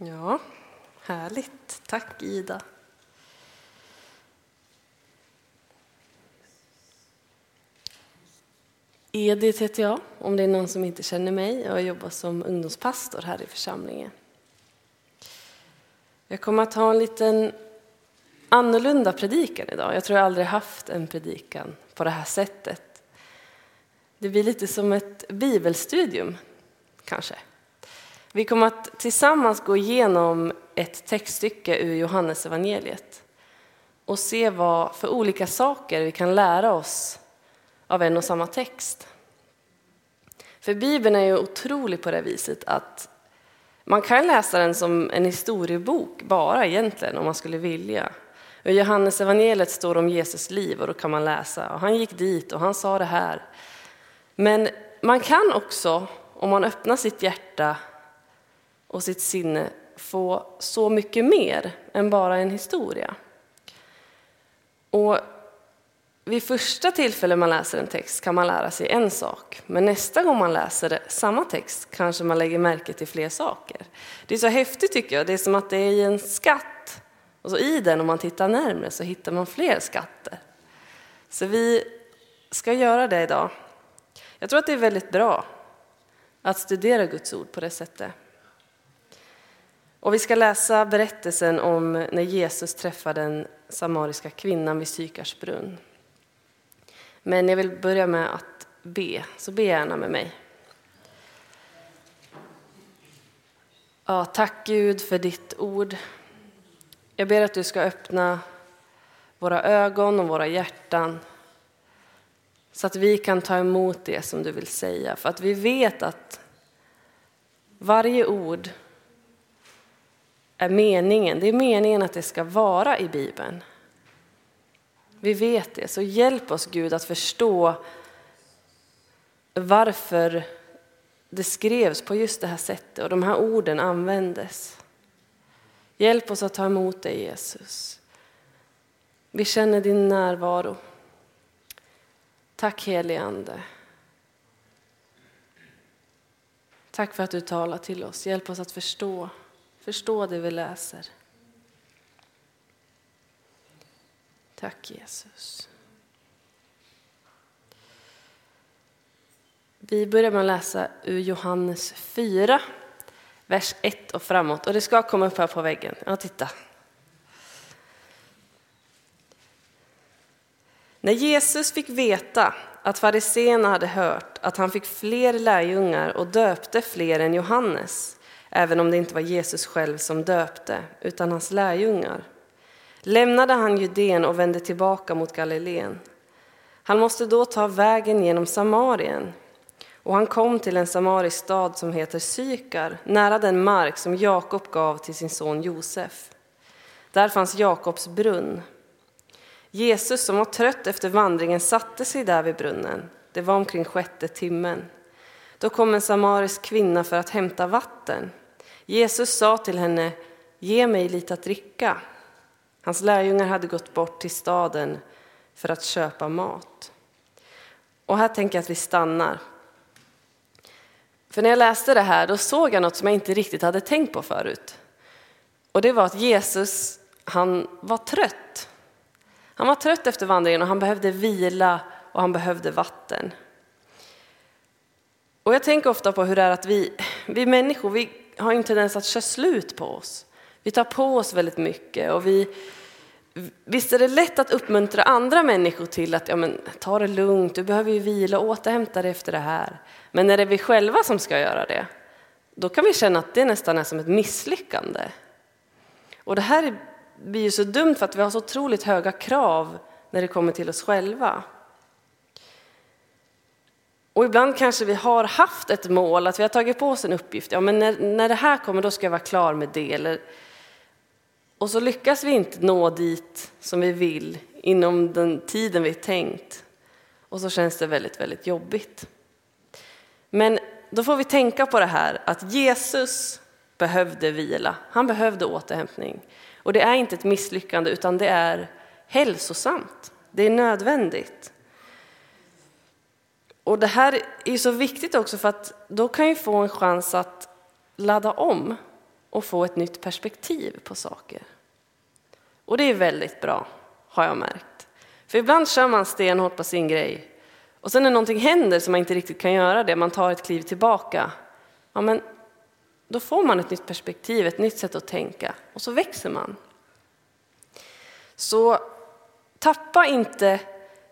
Ja, härligt. Tack Ida. Edith heter jag, om det är någon som inte känner mig. Jag jobbar som ungdomspastor här i församlingen. Jag kommer att ha en liten annorlunda predikan idag. Jag tror jag aldrig haft en predikan på det här sättet. Det blir lite som ett bibelstudium, kanske. Vi kommer att tillsammans gå igenom ett textstycke ur Johannes evangeliet och se vad för olika saker vi kan lära oss av en och samma text. För Bibeln är ju otrolig på det viset att man kan läsa den som en historiebok bara egentligen om man skulle vilja. I Johannes evangeliet står om Jesus liv och då kan man läsa och han gick dit och han sa det här. Men man kan också, om man öppnar sitt hjärta och sitt sinne, få så mycket mer än bara en historia. Och vid första tillfället man läser en text kan man lära sig en sak, men nästa gång man läser samma text kanske man lägger märke till fler saker. Det är så häftigt tycker jag, det är som att det är i en skatt, och så i den om man tittar närmre så hittar man fler skatter. Så vi ska göra det idag. Jag tror att det är väldigt bra att studera Guds ord på det sättet. Och vi ska läsa berättelsen om när Jesus träffar den samariska kvinnan vid Sykars brunn. Men jag vill börja med att be, så be gärna med mig. Ja, tack Gud för ditt ord. Jag ber att du ska öppna våra ögon och våra hjärtan så att vi kan ta emot det som du vill säga. För att vi vet att varje ord är meningen. Det är meningen att det ska vara i Bibeln. Vi vet det, så hjälp oss Gud att förstå varför det skrevs på just det här sättet och de här orden användes. Hjälp oss att ta emot dig Jesus. Vi känner din närvaro. Tack helige Ande. Tack för att du talar till oss. Hjälp oss att förstå, förstå det vi läser. Tack Jesus. Vi börjar med att läsa ur Johannes 4, vers 1 och framåt. Och det ska komma upp här på väggen. Ja, titta. När Jesus fick veta att fariséerna hade hört att han fick fler lärjungar och döpte fler än Johannes, även om det inte var Jesus själv som döpte, utan hans lärjungar, lämnade han Judeen och vände tillbaka mot Galileen. Han måste då ta vägen genom Samarien och han kom till en samarisk stad som heter Sykar, nära den mark som Jakob gav till sin son Josef. Där fanns Jakobs brunn. Jesus, som var trött efter vandringen, satte sig där vid brunnen. Det var omkring sjätte timmen. Då kom en samarisk kvinna för att hämta vatten. Jesus sa till henne, ge mig lite att dricka. Hans lärjungar hade gått bort till staden för att köpa mat. Och här tänker jag att vi stannar. För när jag läste det här då såg jag något som jag inte riktigt hade tänkt på förut. Och det var att Jesus, han var trött. Han var trött efter vandringen och han behövde vila och han behövde vatten. Och jag tänker ofta på hur det är att vi, vi människor, vi har en tendens att köra slut på oss. Vi tar på oss väldigt mycket och vi, visst är det lätt att uppmuntra andra människor till att ja, men, ta det lugnt, du behöver ju vila och återhämta dig efter det här. Men när det är vi själva som ska göra det, då kan vi känna att det nästan är som ett misslyckande. Och det här blir ju så dumt för att vi har så otroligt höga krav när det kommer till oss själva. Och ibland kanske vi har haft ett mål, att vi har tagit på oss en uppgift. Ja, men när, när det här kommer, då ska jag vara klar med det. Eller, och så lyckas vi inte nå dit som vi vill inom den tiden vi tänkt. Och så känns det väldigt, väldigt jobbigt. Men då får vi tänka på det här att Jesus behövde vila. Han behövde återhämtning. Och det är inte ett misslyckande utan det är hälsosamt. Det är nödvändigt. Och det här är så viktigt också för att då kan vi få en chans att ladda om och få ett nytt perspektiv på saker. Och det är väldigt bra, har jag märkt. För ibland kör man stenhårt på sin grej och sen när någonting händer som man inte riktigt kan göra det, man tar ett kliv tillbaka, ja men då får man ett nytt perspektiv, ett nytt sätt att tänka och så växer man. Så tappa inte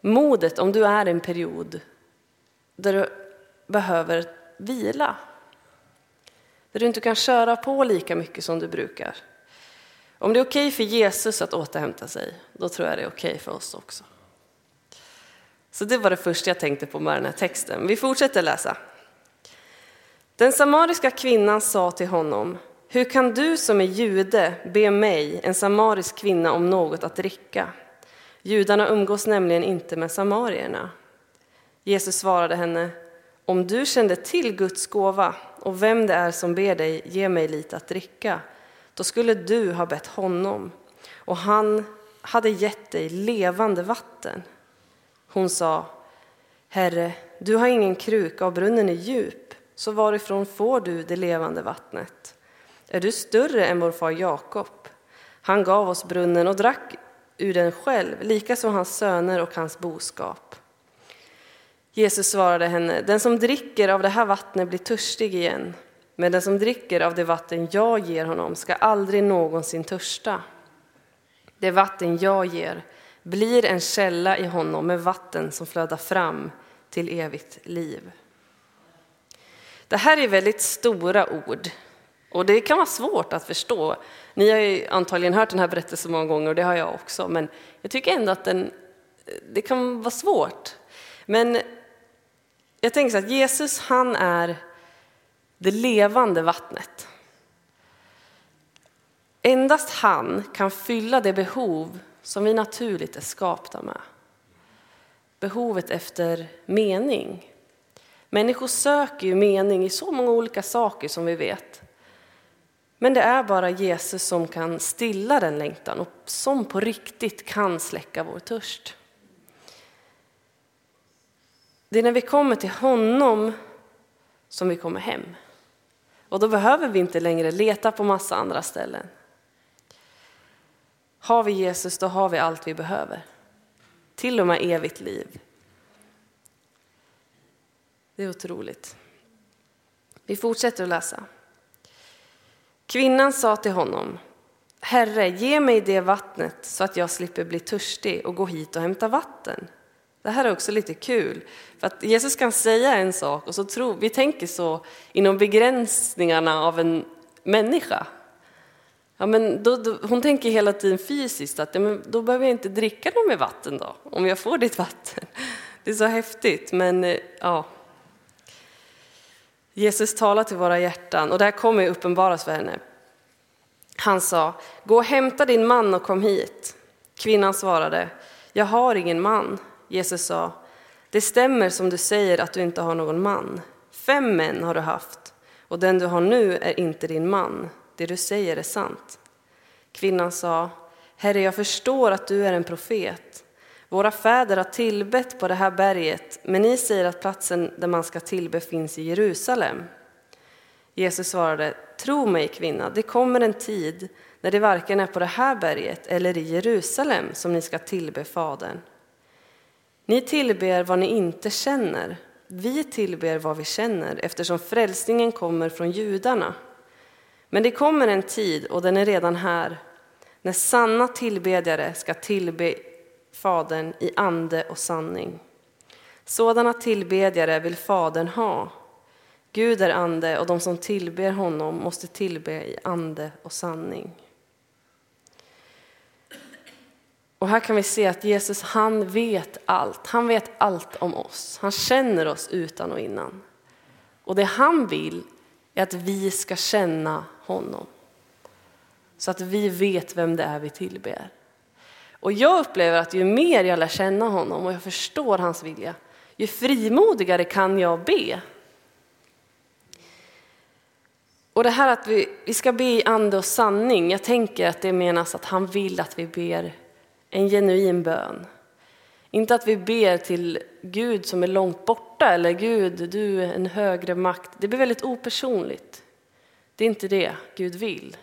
modet om du är i en period där du behöver vila. Där du inte kan köra på lika mycket som du brukar. Om det är okej för Jesus att återhämta sig, då tror jag det är okej för oss också. Så det var det första jag tänkte på med den här texten. Vi fortsätter läsa. Den samariska kvinnan sa till honom, hur kan du som är jude be mig, en samarisk kvinna, om något att dricka? Judarna umgås nämligen inte med samarierna. Jesus svarade henne, om du kände till Guds gåva och vem det är som ber dig ge mig lite att dricka, då skulle du ha bett honom och han hade gett dig levande vatten. Hon sa, Herre, du har ingen kruka och brunnen är djup, så varifrån får du det levande vattnet? Är du större än vår far Jakob? Han gav oss brunnen och drack ur den själv, likaså hans söner och hans boskap. Jesus svarade henne, den som dricker av det här vattnet blir törstig igen, men den som dricker av det vatten jag ger honom ska aldrig någonsin törsta. Det vatten jag ger blir en källa i honom med vatten som flödar fram till evigt liv. Det här är väldigt stora ord och det kan vara svårt att förstå. Ni har ju antagligen hört den här berättelsen många gånger och det har jag också, men jag tycker ändå att den, det kan vara svårt. Men jag tänker så att Jesus, han är det levande vattnet. Endast han kan fylla det behov som vi naturligt är skapta med. Behovet efter mening. Människor söker ju mening i så många olika saker som vi vet. Men det är bara Jesus som kan stilla den längtan och som på riktigt kan släcka vår törst. Det är när vi kommer till honom som vi kommer hem. Och då behöver vi inte längre leta på massa andra ställen. Har vi Jesus, då har vi allt vi behöver. Till och med evigt liv. Det är otroligt. Vi fortsätter att läsa. Kvinnan sa till honom, Herre, ge mig det vattnet så att jag slipper bli törstig och gå hit och hämta vatten. Det här är också lite kul, för att Jesus kan säga en sak och så tror vi tänker så inom begränsningarna av en människa. Ja, men då, då, hon tänker hela tiden fysiskt att ja, men då behöver jag inte dricka något med vatten då, om jag får ditt vatten. Det är så häftigt, men eh, ja. Jesus talar till våra hjärtan och det här kommer uppenbaras för henne. Han sa, gå och hämta din man och kom hit. Kvinnan svarade, jag har ingen man. Jesus sa, det stämmer som du säger att du inte har någon man. Fem män har du haft och den du har nu är inte din man. Det du säger är sant. Kvinnan sa, Herre, jag förstår att du är en profet. Våra fäder har tillbett på det här berget, men ni säger att platsen där man ska tillbe finns i Jerusalem. Jesus svarade, tro mig kvinna, det kommer en tid när det varken är på det här berget eller i Jerusalem som ni ska tillbe Fadern. Ni tillber vad ni inte känner, vi tillber vad vi känner eftersom frälsningen kommer från judarna. Men det kommer en tid, och den är redan här, när sanna tillbedjare ska tillbe Fadern i ande och sanning. Sådana tillbedjare vill Fadern ha. Gud är ande och de som tillber honom måste tillbe i ande och sanning. Och här kan vi se att Jesus, han vet allt. Han vet allt om oss. Han känner oss utan och innan. Och det han vill är att vi ska känna honom. Så att vi vet vem det är vi tillber. Och jag upplever att ju mer jag lär känna honom och jag förstår hans vilja, ju frimodigare kan jag be. Och det här att vi, vi ska be i ande och sanning, jag tänker att det menas att han vill att vi ber en genuin bön. Inte att vi ber till Gud som är långt borta eller Gud, du är en högre makt. Det blir väldigt opersonligt. Det är inte det Gud vill.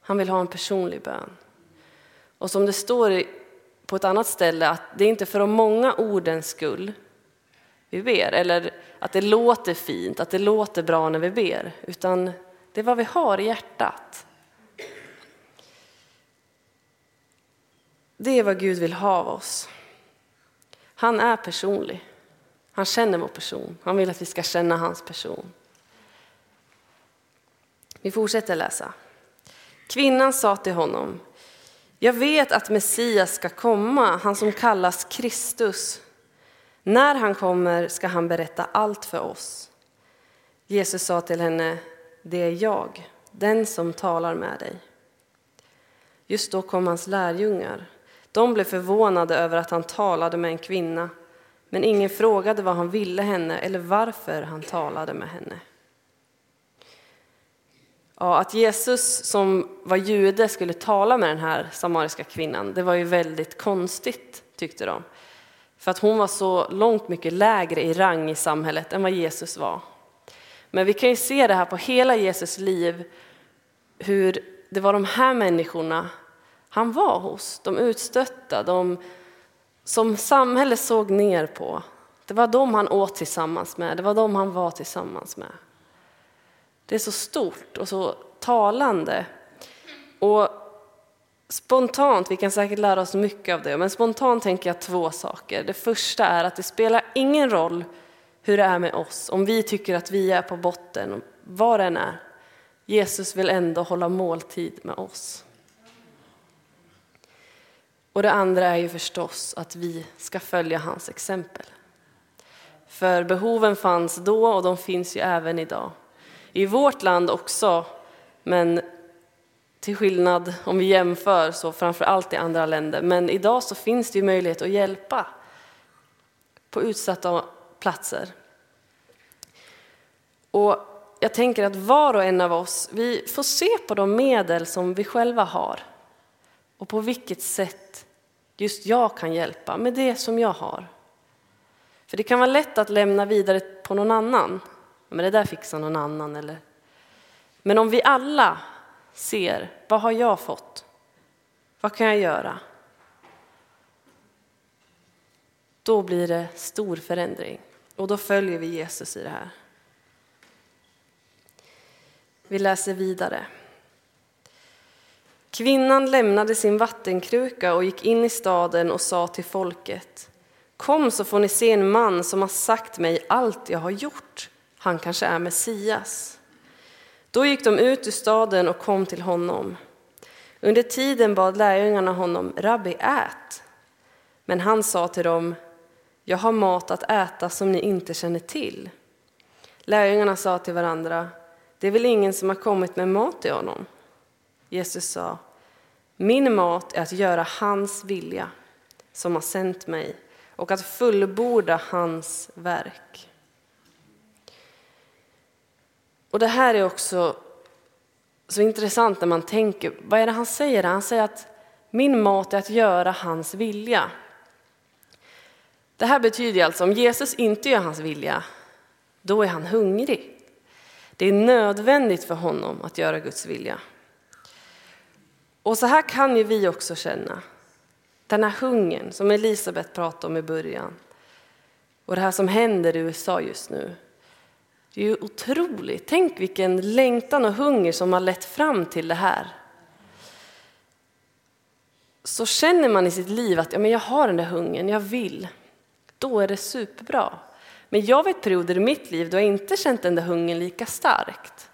Han vill ha en personlig bön. Och som det står på ett annat ställe, att det är inte för de många ordens skull vi ber, eller att det låter fint, att det låter bra när vi ber, utan det är vad vi har i hjärtat. Det är vad Gud vill ha av oss. Han är personlig. Han känner vår person. Han vill att vi ska känna hans person. Vi fortsätter läsa. Kvinnan sa till honom, jag vet att Messias ska komma, han som kallas Kristus. När han kommer ska han berätta allt för oss. Jesus sa till henne, det är jag, den som talar med dig. Just då kom hans lärjungar. De blev förvånade över att han talade med en kvinna, men ingen frågade vad han ville henne eller varför han talade med henne. Ja, att Jesus som var jude skulle tala med den här samariska kvinnan, det var ju väldigt konstigt tyckte de. För att hon var så långt mycket lägre i rang i samhället än vad Jesus var. Men vi kan ju se det här på hela Jesus liv, hur det var de här människorna han var hos, de utstötta, de som samhället såg ner på. Det var de han åt tillsammans med, det var de han var tillsammans med. Det är så stort och så talande. Och spontant, vi kan säkert lära oss mycket av det, men spontant tänker jag två saker. Det första är att det spelar ingen roll hur det är med oss, om vi tycker att vi är på botten, vad det än är. Jesus vill ändå hålla måltid med oss. Och det andra är ju förstås att vi ska följa hans exempel. För behoven fanns då och de finns ju även idag. I vårt land också, men till skillnad om vi jämför så framför allt i andra länder. Men idag så finns det ju möjlighet att hjälpa på utsatta platser. Och jag tänker att var och en av oss, vi får se på de medel som vi själva har och på vilket sätt just jag kan hjälpa med det som jag har. För det kan vara lätt att lämna vidare på någon annan. Men det där fixar någon annan. Eller? Men om vi alla ser, vad har jag fått? Vad kan jag göra? Då blir det stor förändring och då följer vi Jesus i det här. Vi läser vidare. Kvinnan lämnade sin vattenkruka och gick in i staden och sa till folket Kom så får ni se en man som har sagt mig allt jag har gjort. Han kanske är Messias. Då gick de ut ur staden och kom till honom. Under tiden bad lärjungarna honom, Rabbi, ät. Men han sa till dem, jag har mat att äta som ni inte känner till. Lärjungarna sa till varandra, det är väl ingen som har kommit med mat till honom? Jesus sa, min mat är att göra hans vilja som har sänt mig och att fullborda hans verk. Och det här är också så intressant när man tänker, vad är det han säger? Han säger att min mat är att göra hans vilja. Det här betyder alltså om Jesus inte gör hans vilja, då är han hungrig. Det är nödvändigt för honom att göra Guds vilja. Och så här kan ju vi också känna. Den här hungern som Elisabet pratade om i början. Och det här som händer i USA just nu. Det är ju otroligt. Tänk vilken längtan och hunger som har lett fram till det här. Så känner man i sitt liv att ja, men jag har den där hungern, jag vill. Då är det superbra. Men jag vet perioder i mitt liv då jag inte känt den där hungern lika starkt.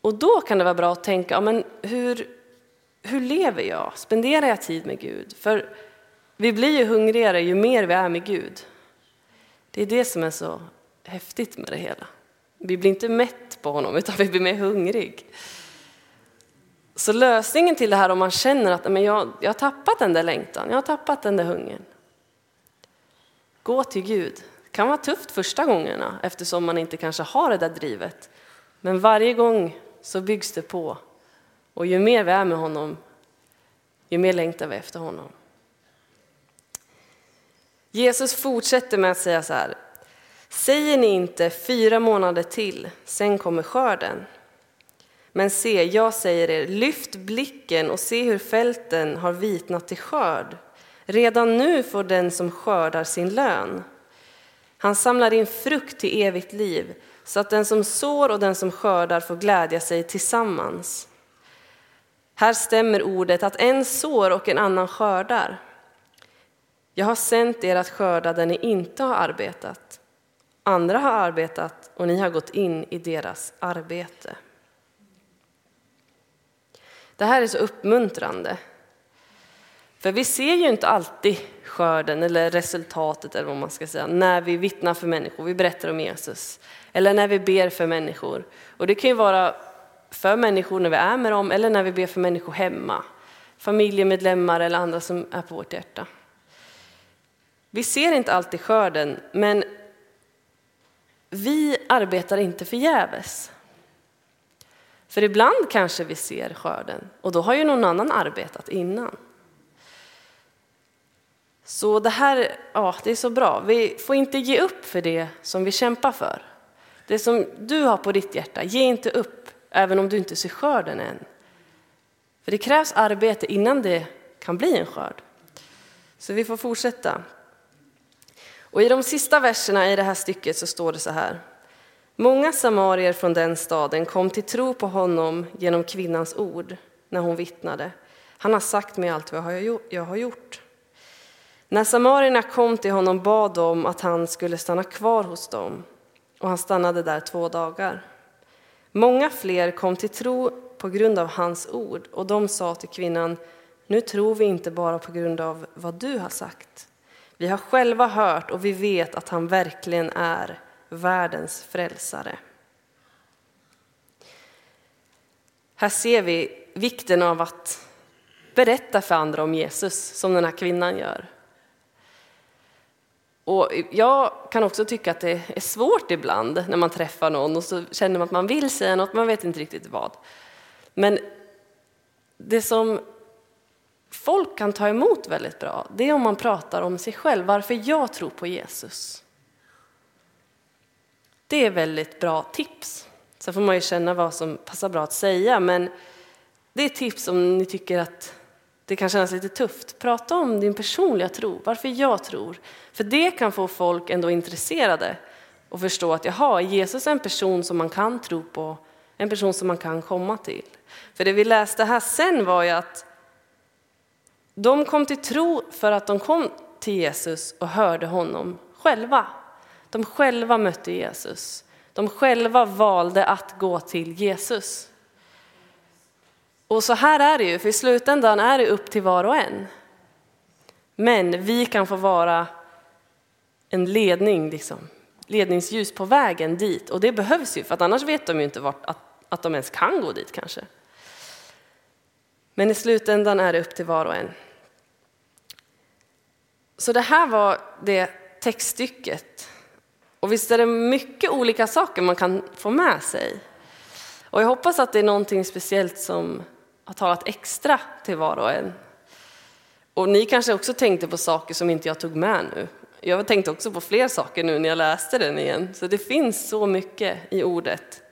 Och då kan det vara bra att tänka, ja, men hur, hur lever jag? Spenderar jag tid med Gud? För vi blir ju hungrigare ju mer vi är med Gud. Det är det som är så häftigt med det hela. Vi blir inte mätt på honom, utan vi blir mer hungrig. Så lösningen till det här om man känner att men jag, jag har tappat den där längtan, jag har tappat den där hungern. Gå till Gud. Det kan vara tufft första gångerna eftersom man inte kanske har det där drivet. Men varje gång så byggs det på och ju mer vi är med honom, ju mer längtar vi efter honom. Jesus fortsätter med att säga så här. Säger ni inte fyra månader till, sen kommer skörden? Men se, jag säger er, lyft blicken och se hur fälten har vitnat till skörd. Redan nu får den som skördar sin lön. Han samlar in frukt till evigt liv, så att den som sår och den som skördar får glädja sig tillsammans. Här stämmer ordet att en sår och en annan skördar. Jag har sänt er att skörda där ni inte har arbetat. Andra har arbetat och ni har gått in i deras arbete. Det här är så uppmuntrande. För vi ser ju inte alltid skörden eller resultatet eller vad man ska säga när vi vittnar för människor, vi berättar om Jesus. Eller när vi ber för människor. Och det kan ju vara för människor när vi är med dem eller när vi ber för människor hemma. Familjemedlemmar eller andra som är på vårt hjärta. Vi ser inte alltid skörden, men vi arbetar inte förgäves. För ibland kanske vi ser skörden och då har ju någon annan arbetat innan. Så det här ja, det är så bra. Vi får inte ge upp för det som vi kämpar för. Det som du har på ditt hjärta, ge inte upp även om du inte ser skörden än. För det krävs arbete innan det kan bli en skörd. Så vi får fortsätta. Och i de sista verserna i det här stycket så står det så här. Många samarier från den staden kom till tro på honom genom kvinnans ord när hon vittnade. Han har sagt mig allt vad jag har gjort. När samarierna kom till honom bad de att han skulle stanna kvar hos dem och han stannade där två dagar. Många fler kom till tro på grund av hans ord och de sa till kvinnan Nu tror vi inte bara på grund av vad du har sagt. Vi har själva hört och vi vet att han verkligen är världens frälsare. Här ser vi vikten av att berätta för andra om Jesus, som den här kvinnan gör. Och jag kan också tycka att det är svårt ibland när man träffar någon och så känner man att man vill säga något, man vet inte riktigt vad. Men det som folk kan ta emot väldigt bra, det är om man pratar om sig själv, varför jag tror på Jesus. Det är väldigt bra tips. Sen får man ju känna vad som passar bra att säga, men det är tips om ni tycker att det kan kännas lite tufft. Prata om din personliga tro, varför jag tror. För det kan få folk ändå intresserade och förstå att jaha, Jesus är en person som man kan tro på, en person som man kan komma till. För det vi läste här sen var ju att de kom till tro för att de kom till Jesus och hörde honom själva. De själva mötte Jesus. De själva valde att gå till Jesus. Och så här är det ju, för i slutändan är det upp till var och en. Men vi kan få vara en ledning, liksom, ledningsljus på vägen dit. Och det behövs ju, för att annars vet de ju inte vart, att, att de ens kan gå dit kanske. Men i slutändan är det upp till var och en. Så det här var det textstycket. Och visst är det mycket olika saker man kan få med sig. Och jag hoppas att det är någonting speciellt som har talat extra till var och en. Och ni kanske också tänkte på saker som inte jag tog med nu. Jag tänkte också på fler saker nu när jag läste den igen. Så det finns så mycket i ordet.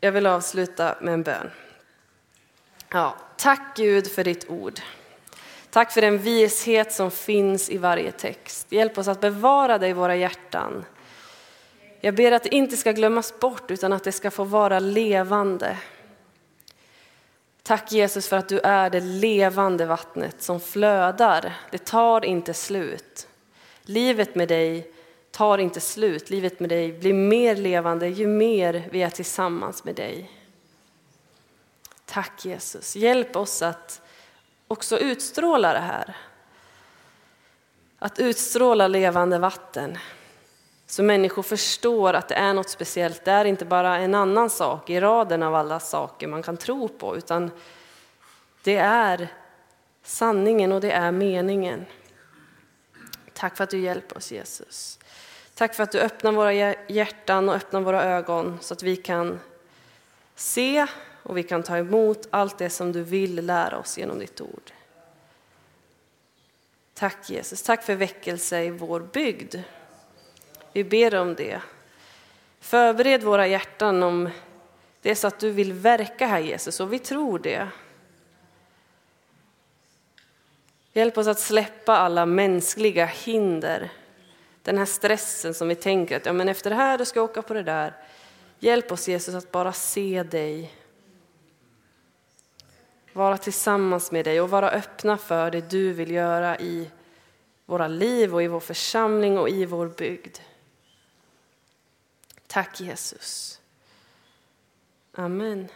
Jag vill avsluta med en bön. Ja, tack Gud för ditt ord. Tack för den vishet som finns i varje text. Hjälp oss att bevara det i våra hjärtan. Jag ber att det inte ska glömmas bort utan att det ska få vara levande. Tack Jesus för att du är det levande vattnet som flödar. Det tar inte slut. Livet med dig tar inte slut. Livet med dig blir mer levande ju mer vi är tillsammans med dig. Tack Jesus. Hjälp oss att också utstråla det här. Att utstråla levande vatten. Så människor förstår att det är något speciellt. Det är inte bara en annan sak i raden av alla saker man kan tro på, utan det är sanningen och det är meningen. Tack för att du hjälper oss Jesus. Tack för att du öppnar våra hjärtan och öppnar våra ögon så att vi kan se och vi kan ta emot allt det som du vill lära oss genom ditt ord. Tack Jesus, tack för väckelse i vår bygd. Vi ber om det. Förbered våra hjärtan om det är så att du vill verka här Jesus, och vi tror det. Hjälp oss att släppa alla mänskliga hinder, den här stressen som vi tänker att ja, men efter det här då ska jag åka på det där. Hjälp oss Jesus att bara se dig, vara tillsammans med dig och vara öppna för det du vill göra i våra liv och i vår församling och i vår bygd. Tack Jesus. Amen.